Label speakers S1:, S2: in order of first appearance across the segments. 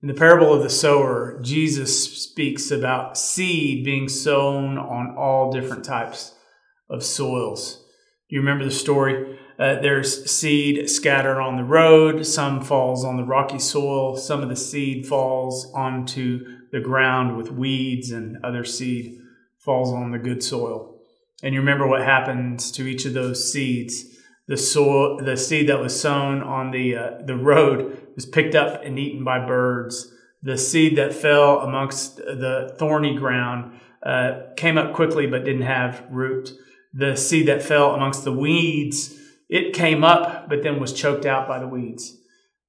S1: In the parable of the sower, Jesus speaks about seed being sown on all different types of soils. You remember the story? Uh, there's seed scattered on the road, some falls on the rocky soil, some of the seed falls onto the ground with weeds, and other seed falls on the good soil. And you remember what happens to each of those seeds. The soil, the seed that was sown on the uh, the road was picked up and eaten by birds. The seed that fell amongst the thorny ground uh, came up quickly but didn't have root. The seed that fell amongst the weeds, it came up but then was choked out by the weeds.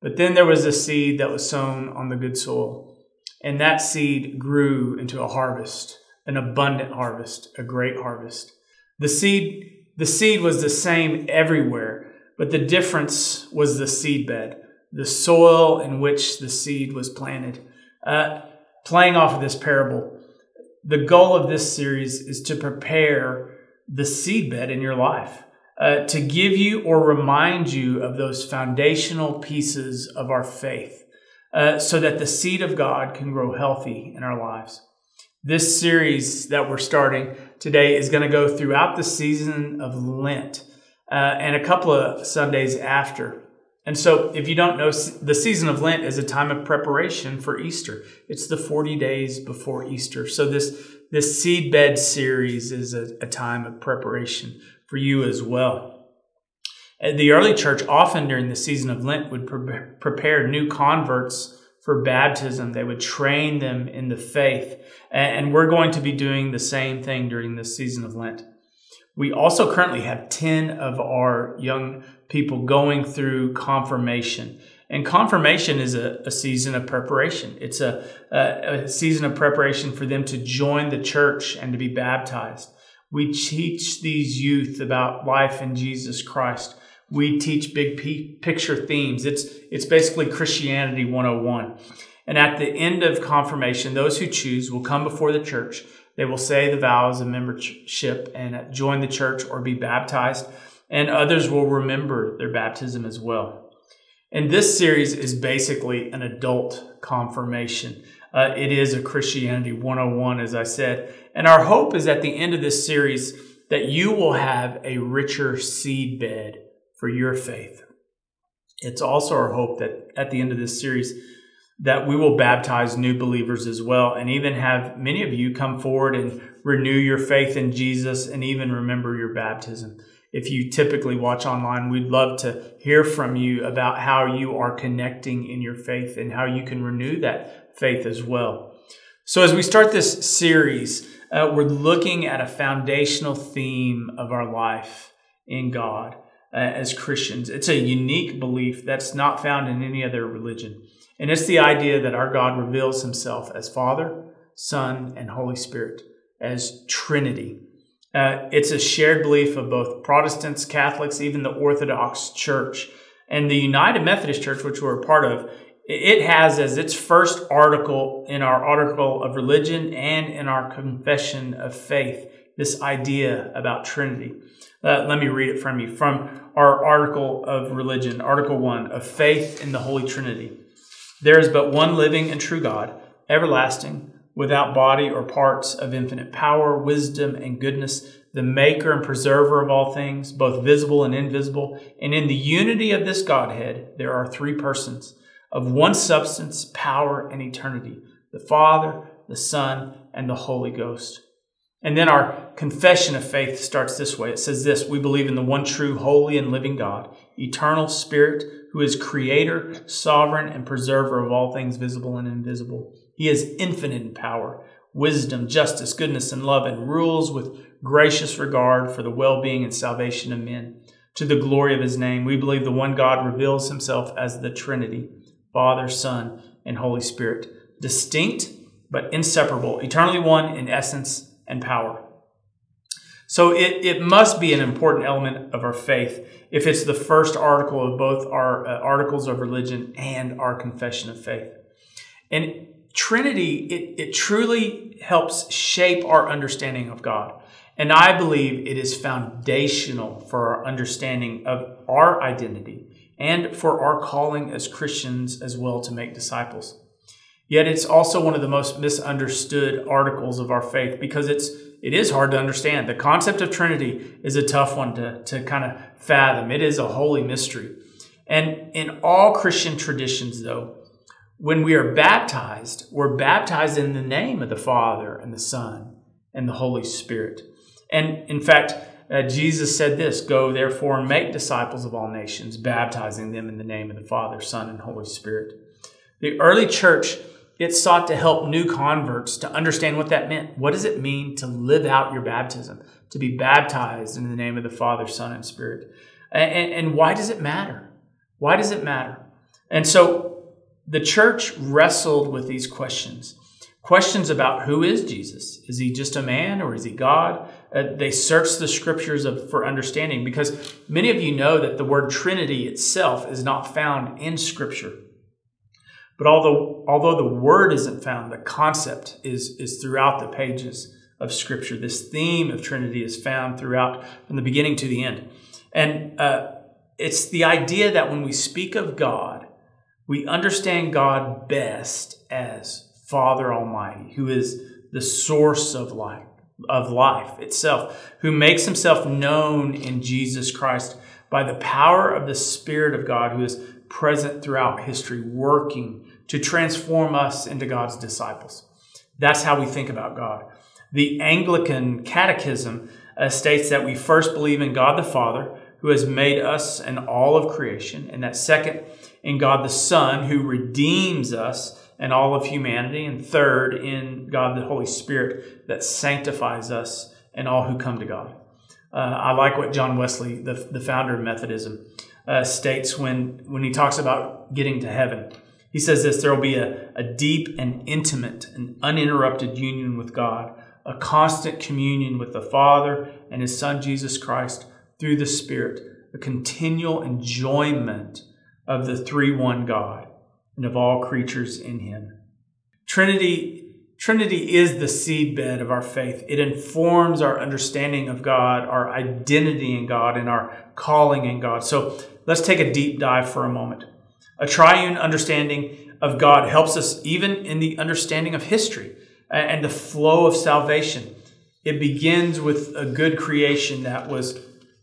S1: But then there was a seed that was sown on the good soil, and that seed grew into a harvest an abundant harvest, a great harvest. The seed, the seed was the same everywhere, but the difference was the seed bed, the soil in which the seed was planted. Uh, playing off of this parable, the goal of this series is to prepare the seedbed in your life. Uh, to give you or remind you of those foundational pieces of our faith uh, so that the seed of God can grow healthy in our lives. This series that we're starting today is going to go throughout the season of Lent uh, and a couple of Sundays after. And so, if you don't know, the season of Lent is a time of preparation for Easter. It's the 40 days before Easter. So, this, this seedbed series is a, a time of preparation for you as well. Uh, the early church, often during the season of Lent, would pre- prepare new converts for baptism. They would train them in the faith. And we're going to be doing the same thing during this season of Lent. We also currently have 10 of our young people going through confirmation. And confirmation is a, a season of preparation. It's a, a, a season of preparation for them to join the church and to be baptized. We teach these youth about life in Jesus Christ we teach big p- picture themes. It's, it's basically Christianity 101. And at the end of confirmation, those who choose will come before the church. They will say the vows of membership and join the church or be baptized. And others will remember their baptism as well. And this series is basically an adult confirmation. Uh, it is a Christianity 101, as I said. And our hope is at the end of this series that you will have a richer seed bed for your faith. It's also our hope that at the end of this series that we will baptize new believers as well and even have many of you come forward and renew your faith in Jesus and even remember your baptism. If you typically watch online, we'd love to hear from you about how you are connecting in your faith and how you can renew that faith as well. So as we start this series, uh, we're looking at a foundational theme of our life in God uh, as Christians. It's a unique belief that's not found in any other religion. And it's the idea that our God reveals himself as Father, Son, and Holy Spirit, as Trinity. Uh, it's a shared belief of both Protestants, Catholics, even the Orthodox Church. And the United Methodist Church, which we're a part of, it has as its first article in our article of religion and in our confession of faith this idea about Trinity. Uh, let me read it from you from our article of religion, Article 1 of faith in the Holy Trinity. There is but one living and true God, everlasting, without body or parts, of infinite power, wisdom, and goodness, the maker and preserver of all things, both visible and invisible. And in the unity of this Godhead, there are three persons of one substance, power, and eternity the Father, the Son, and the Holy Ghost and then our confession of faith starts this way. It says this We believe in the one true, holy, and living God, eternal Spirit, who is creator, sovereign, and preserver of all things visible and invisible. He is infinite in power, wisdom, justice, goodness, and love, and rules with gracious regard for the well being and salvation of men. To the glory of his name, we believe the one God reveals himself as the Trinity Father, Son, and Holy Spirit, distinct but inseparable, eternally one in essence and power. So it, it must be an important element of our faith if it's the first article of both our uh, articles of religion and our confession of faith. And Trinity, it, it truly helps shape our understanding of God. And I believe it is foundational for our understanding of our identity and for our calling as Christians as well to make disciples. Yet it's also one of the most misunderstood articles of our faith because it's it is hard to understand. The concept of Trinity is a tough one to, to kind of fathom. It is a holy mystery. And in all Christian traditions, though, when we are baptized, we're baptized in the name of the Father and the Son and the Holy Spirit. And in fact, uh, Jesus said this Go therefore and make disciples of all nations, baptizing them in the name of the Father, Son, and Holy Spirit. The early church it sought to help new converts to understand what that meant. What does it mean to live out your baptism, to be baptized in the name of the Father, Son, and Spirit? And, and why does it matter? Why does it matter? And so the church wrestled with these questions questions about who is Jesus? Is he just a man or is he God? Uh, they searched the scriptures of, for understanding because many of you know that the word Trinity itself is not found in Scripture. But although, although the word isn't found, the concept is, is throughout the pages of Scripture. This theme of Trinity is found throughout from the beginning to the end. And uh, it's the idea that when we speak of God, we understand God best as Father Almighty, who is the source of life, of life itself, who makes himself known in Jesus Christ by the power of the Spirit of God, who is present throughout history, working to transform us into God's disciples. That's how we think about God. The Anglican Catechism uh, states that we first believe in God the Father, who has made us and all of creation, and that second, in God the Son, who redeems us and all of humanity, and third, in God the Holy Spirit, that sanctifies us and all who come to God. Uh, I like what John Wesley, the, the founder of Methodism, uh, states when, when he talks about getting to heaven. He says this there will be a, a deep and intimate and uninterrupted union with God, a constant communion with the Father and His Son Jesus Christ through the Spirit, a continual enjoyment of the three one God and of all creatures in Him. Trinity Trinity is the seedbed of our faith. It informs our understanding of God, our identity in God, and our calling in God. So let's take a deep dive for a moment. A triune understanding of God helps us even in the understanding of history and the flow of salvation. It begins with a good creation that was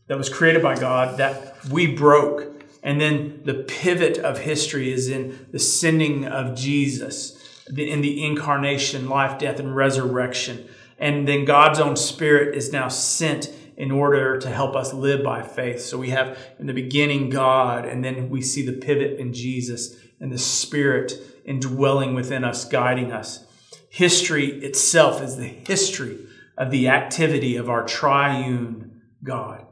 S1: that was created by God that we broke. And then the pivot of history is in the sending of Jesus, in the incarnation, life, death, and resurrection. And then God's own spirit is now sent in order to help us live by faith. So we have in the beginning God, and then we see the pivot in Jesus and the Spirit indwelling within us, guiding us. History itself is the history of the activity of our triune God.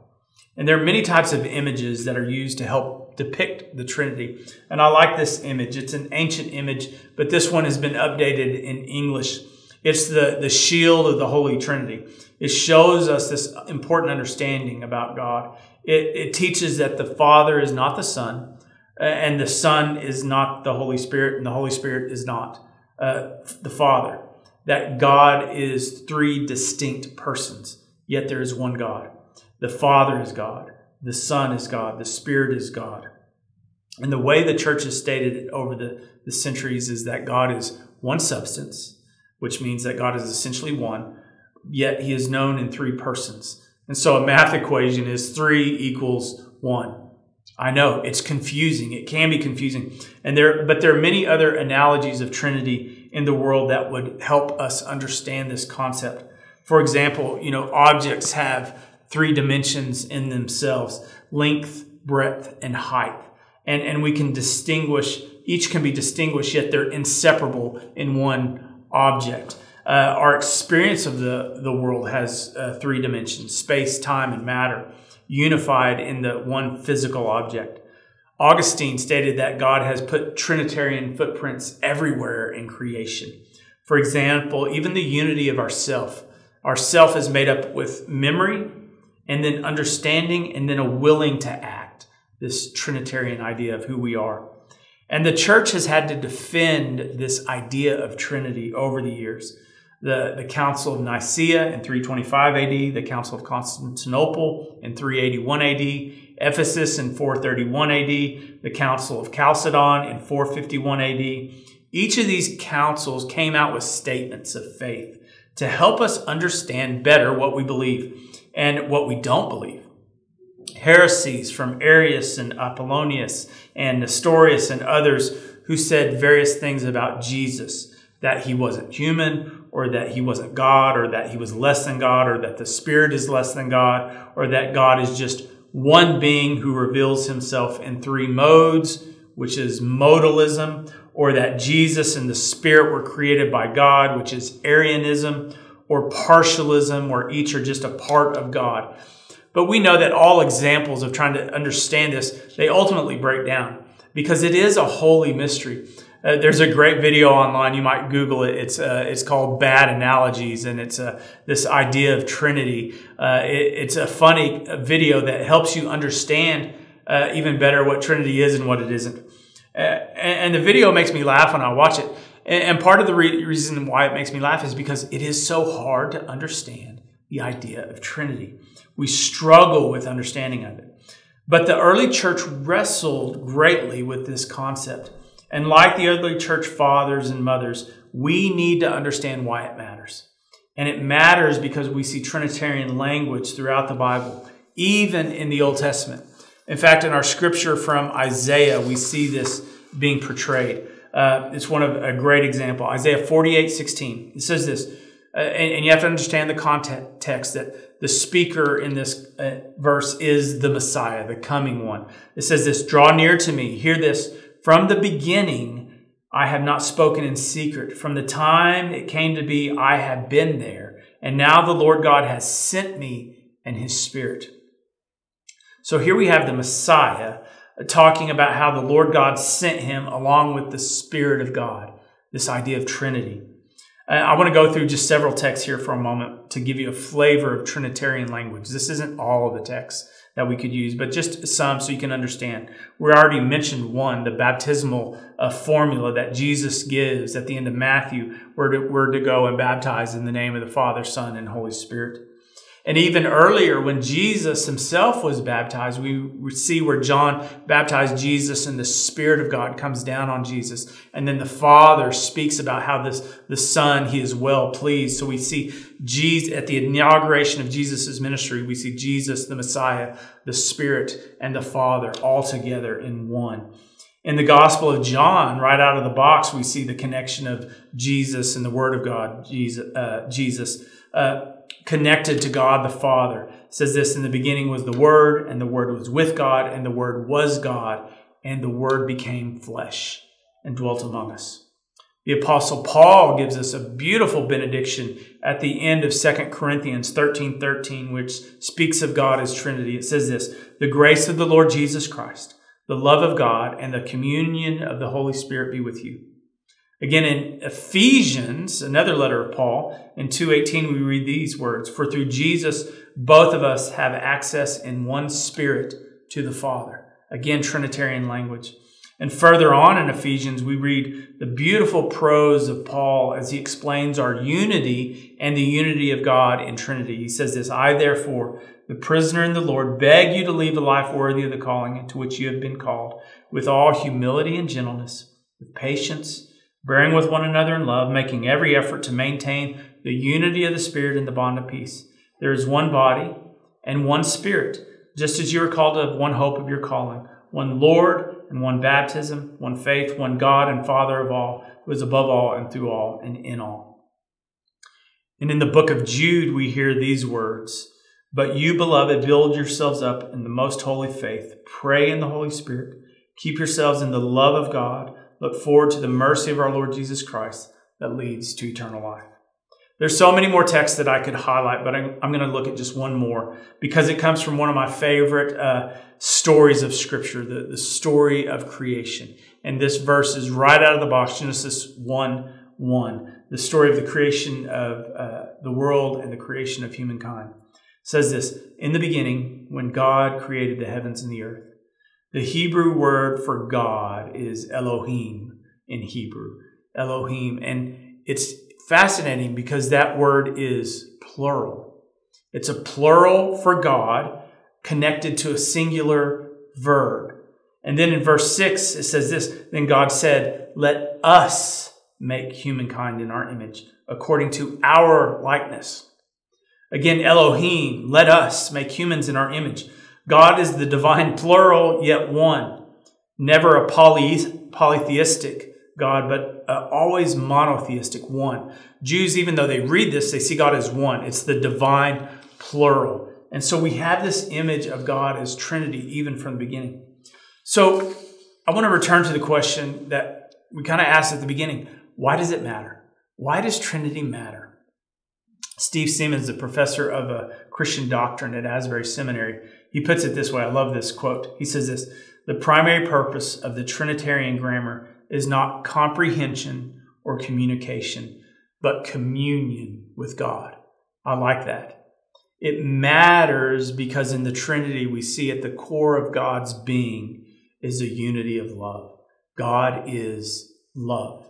S1: And there are many types of images that are used to help depict the Trinity. And I like this image. It's an ancient image, but this one has been updated in English. It's the, the shield of the Holy Trinity. It shows us this important understanding about God. It, it teaches that the Father is not the Son, uh, and the Son is not the Holy Spirit, and the Holy Spirit is not uh, the Father. That God is three distinct persons, yet there is one God. The Father is God, the Son is God, the Spirit is God. And the way the church has stated it over the, the centuries is that God is one substance, which means that God is essentially one yet he is known in three persons. And so a math equation is three equals one. I know it's confusing. It can be confusing. And there, but there are many other analogies of Trinity in the world that would help us understand this concept. For example, you know, objects have three dimensions in themselves length, breadth, and height. And, and we can distinguish, each can be distinguished, yet they're inseparable in one object uh, our experience of the, the world has uh, three dimensions space, time, and matter, unified in the one physical object. Augustine stated that God has put Trinitarian footprints everywhere in creation. For example, even the unity of ourself. Our self is made up with memory and then understanding and then a willing to act. This Trinitarian idea of who we are. And the church has had to defend this idea of Trinity over the years the, the Council of Nicaea in 325 AD, the Council of Constantinople in 381 AD, Ephesus in 431 AD, the Council of Chalcedon in 451 AD, Each of these councils came out with statements of faith to help us understand better what we believe and what we don't believe. Heresies from Arius and Apollonius and Nestorius and others who said various things about Jesus that he wasn't human or that he wasn't God or that he was less than God or that the Spirit is less than God or that God is just one being who reveals himself in three modes, which is modalism, or that Jesus and the Spirit were created by God, which is Arianism, or partialism, where each are just a part of God. But we know that all examples of trying to understand this, they ultimately break down because it is a holy mystery. Uh, there's a great video online. You might Google it. It's uh, it's called Bad Analogies, and it's uh, this idea of Trinity. Uh, it, it's a funny video that helps you understand uh, even better what Trinity is and what it isn't. Uh, and, and, the video makes me laugh when I watch it. And, and part of the re- reason why it makes me laugh is because it is so hard to understand the idea of Trinity. We struggle with understanding of it. But the early church wrestled greatly with this concept. And like the early church fathers and mothers, we need to understand why it matters. And it matters because we see Trinitarian language throughout the Bible, even in the Old Testament. In fact, in our scripture from Isaiah, we see this being portrayed. Uh, it's one of a great example. Isaiah 48, 16. It says this, uh, and, and, you have to understand the context that the speaker in this uh, verse is the Messiah, the coming one. It says this, draw near to me, hear this, from the beginning, I have not spoken in secret. From the time it came to be, I have been there. And now the Lord God has sent me and his spirit. So here we have the Messiah talking about how the Lord God sent him along with the Spirit of God, this idea of Trinity. I want to go through just several texts here for a moment to give you a flavor of Trinitarian language. This isn't all of the texts that we could use, but just some so you can understand. We already mentioned one, the baptismal uh, formula that Jesus gives at the end of Matthew. We're to, we're to go and baptize in the name of the Father, Son, and Holy Spirit. And even earlier, when Jesus himself was baptized, we see where John baptized Jesus and the Spirit of God comes down on Jesus. And then the Father speaks about how this, the Son, he is well pleased. So we see Jesus at the inauguration of Jesus' ministry, we see Jesus, the Messiah, the Spirit, and the Father all together in one. In the Gospel of John, right out of the box, we see the connection of Jesus and the Word of God, Jesus. Uh, Jesus. Uh, connected to God the Father. It says this in the beginning was the Word, and the Word was with God, and the Word was God, and the Word became flesh and dwelt among us. The apostle Paul gives us a beautiful benediction at the end of 2 Corinthians 13, 13, which speaks of God as Trinity. It says this, the grace of the Lord Jesus Christ, the love of God, and the communion of the Holy Spirit be with you. Again, in Ephesians, another letter of Paul, in 2.18, we read these words, For through Jesus, both of us have access in one spirit to the Father. Again, Trinitarian language. And further on in Ephesians, we read the beautiful prose of Paul as he explains our unity and the unity of God in Trinity. He says this, I therefore, the prisoner in the Lord, beg you to lead a life worthy of the calling into which you have been called, with all humility and gentleness, with patience, bearing with one another in love, making every effort to maintain the unity of the Spirit in the bond of peace. There is one body and one Spirit, just as you are called to one hope of your calling, one Lord and one baptism, one faith, one God and Father of all, who is above all and through all and in all. And in the book of Jude, we hear these words. But you, beloved, build yourselves up in the most holy faith. Pray in the Holy Spirit. Keep yourselves in the love of God look forward to the mercy of our Lord Jesus Christ that leads to eternal life. There's so many more texts that I could highlight, but I'm, I'm going to look at just one more because it comes from one of my favorite uh, stories of Scripture, the, the story of creation. And this verse is right out of the box, Genesis 1 1, the story of the creation of uh, the world and the creation of humankind. It says this In the beginning, when God created the heavens and the earth, the Hebrew word for God is Elohim in Hebrew. Elohim. And it's fascinating because that word is plural. It's a plural for God connected to a singular verb. And then in verse 6, it says this Then God said, Let us make humankind in our image, according to our likeness. Again, Elohim, let us make humans in our image. God is the divine plural, yet one. Never a poly, polytheistic God, but uh, always monotheistic, one. Jews, even though they read this, they see God as one. It's the divine plural. And so we have this image of God as Trinity even from the beginning. So I want to return to the question that we kind of asked at the beginning why does it matter? Why does Trinity matter? Steve Seamands, a professor of a Christian doctrine at Asbury Seminary, he puts it this way. I love this quote. He says this The primary purpose of the Trinitarian grammar is not comprehension or communication, but communion with God. I like that. It matters because in the Trinity, we see at the core of God's being is a unity of love. God is love.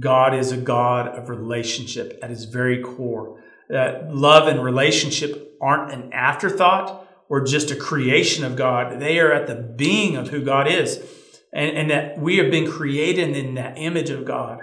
S1: God is a God of relationship at his very core. That love and relationship aren't an afterthought or just a creation of God. They are at the being of who God is and, and that we have been created in that image of God.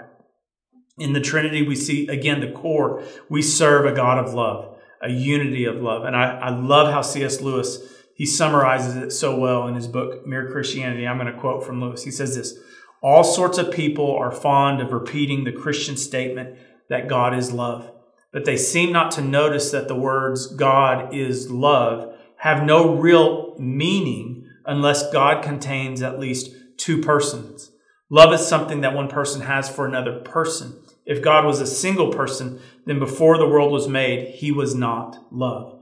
S1: In the Trinity, we see again the core. We serve a God of love, a unity of love. And I, I love how C.S. Lewis, he summarizes it so well in his book, Mere Christianity. I'm going to quote from Lewis. He says this All sorts of people are fond of repeating the Christian statement that God is love, but they seem not to notice that the words God is love have no real meaning unless God contains at least two persons. Love is something that one person has for another person. If God was a single person, then before the world was made, he was not love.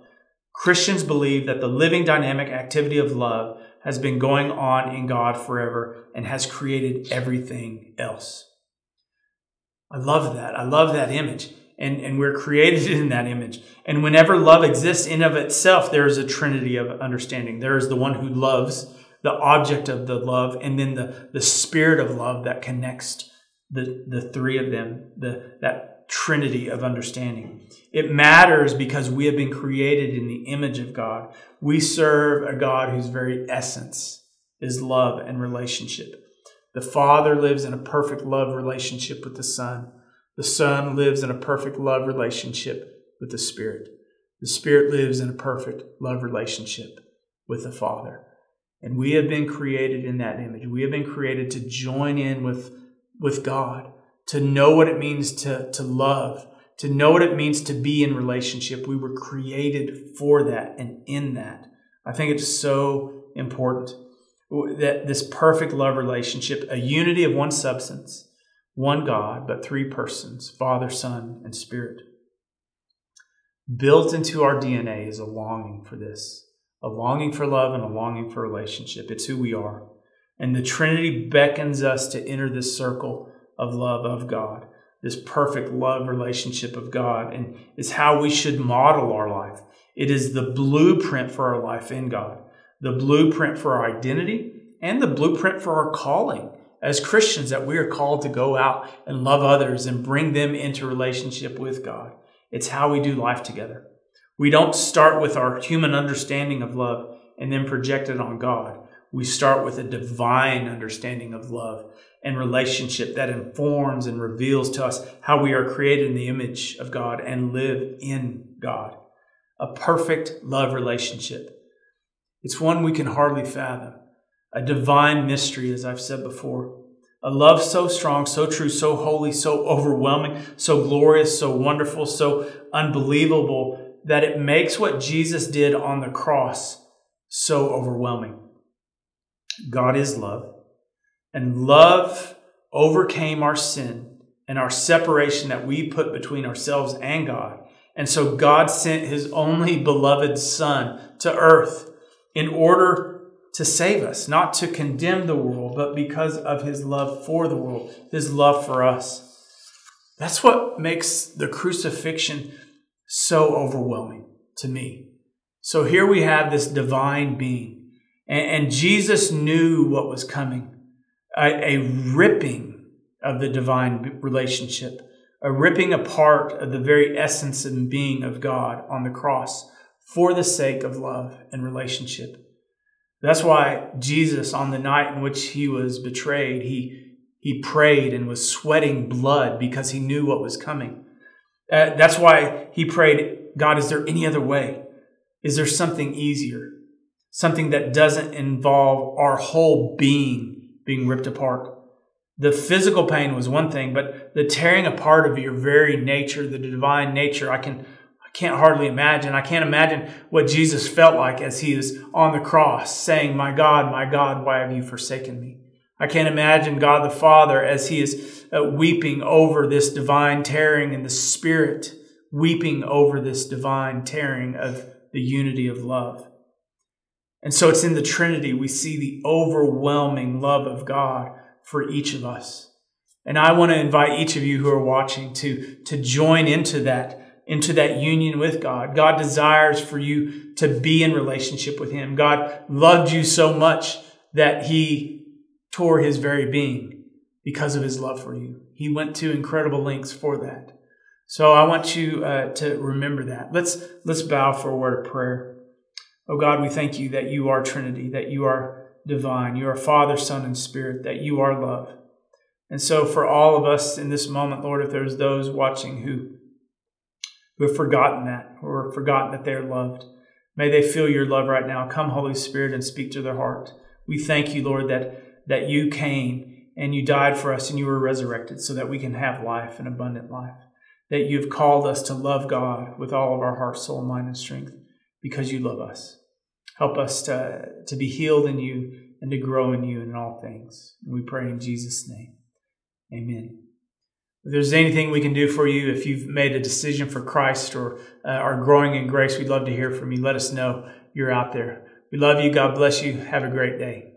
S1: Christians believe that the living dynamic activity of love has been going on in God forever and has created everything else. I love that. I love that image. And, and we're created in that image. And whenever love exists in of itself, there is a trinity of understanding. There is the one who loves, the object of the love and then the, the spirit of love that connects the, the three of them, the, that trinity of understanding. It matters because we have been created in the image of God. We serve a God whose very essence is love and relationship. The Father lives in a perfect love relationship with the Son. The Son lives in a perfect love relationship with the Spirit. The Spirit lives in a perfect love relationship with the Father. And we have been created in that image. We have been created to join in with, with God, to know what it means to, to love, to know what it means to be in relationship. We were created for that and in that. I think it's so important that this perfect love relationship, a unity of one substance, one God, but three persons Father, Son, and Spirit. Built into our DNA is a longing for this a longing for love and a longing for relationship. It's who we are. And the Trinity beckons us to enter this circle of love of God, this perfect love relationship of God, and is how we should model our life. It is the blueprint for our life in God, the blueprint for our identity, and the blueprint for our calling as Christians that we are called to go out and love others and bring them into relationship with God. It's how we do life together. We don't start with our human understanding of love and then project it on God. We start with a divine understanding of love and relationship that informs and reveals to us how we are created in the image of God and live in God. A perfect love relationship. It's one we can hardly fathom. A divine mystery, as I've said before. A love so strong, so true, so holy, so overwhelming, so glorious, so wonderful, so unbelievable that it makes what Jesus did on the cross so overwhelming. God is love, and love overcame our sin and our separation that we put between ourselves and God. And so God sent his only beloved Son to earth in order to save us, not to condemn the world, but because of his love for the world, his love for us. That's what makes the crucifixion so overwhelming to me. So here we have this divine being, and, and Jesus knew what was coming a, a ripping of the divine relationship, a ripping apart of the very essence and being of God on the cross for the sake of love and relationship. That's why Jesus, on the night in which he was betrayed, he He prayed and was sweating blood because he knew what was coming. Uh, that's why he prayed, God, is there any other way? Is there something easier? Something that doesn't involve our whole being being ripped apart? The physical pain was one thing, but the tearing apart of your very nature, the divine nature, I can can't hardly imagine. I can't imagine what Jesus felt like as he is on the cross saying, My God, my God, why have you forsaken me? I can't imagine God the Father as he is uh, weeping over this divine tearing and the Spirit, weeping over this divine tearing of the unity of love. And so it's in the Trinity we see the overwhelming love of God for each of us. And I want to invite each of you who are watching to, to join into that, into that union with God. God desires for you to be in relationship with Him. God loved you so much that He tore His very being because of His love for you. He went to incredible lengths for that. So I want you uh, to remember that. Let's, let's bow for a word of prayer. Oh God, we thank you that you are Trinity, that you are divine. You are Father, Son, and Spirit, that you are love. And so, for all of us in this moment, Lord, if there's those watching who, who have forgotten that or have forgotten that they're loved, may they feel your love right now. Come, Holy Spirit, and speak to their heart. We thank you, Lord, that, that you came and you died for us and you were resurrected so that we can have life, and abundant life. That you've called us to love God with all of our heart, soul, mind, and strength because you love us. Help us to, to be healed in you and to grow in you in all things. And we pray in Jesus' name. Amen. If there's anything we can do for you, if you've made a decision for Christ or uh, are growing in grace, we'd love to hear from you. Let us know you're out there. We love you. God bless you. Have a great day.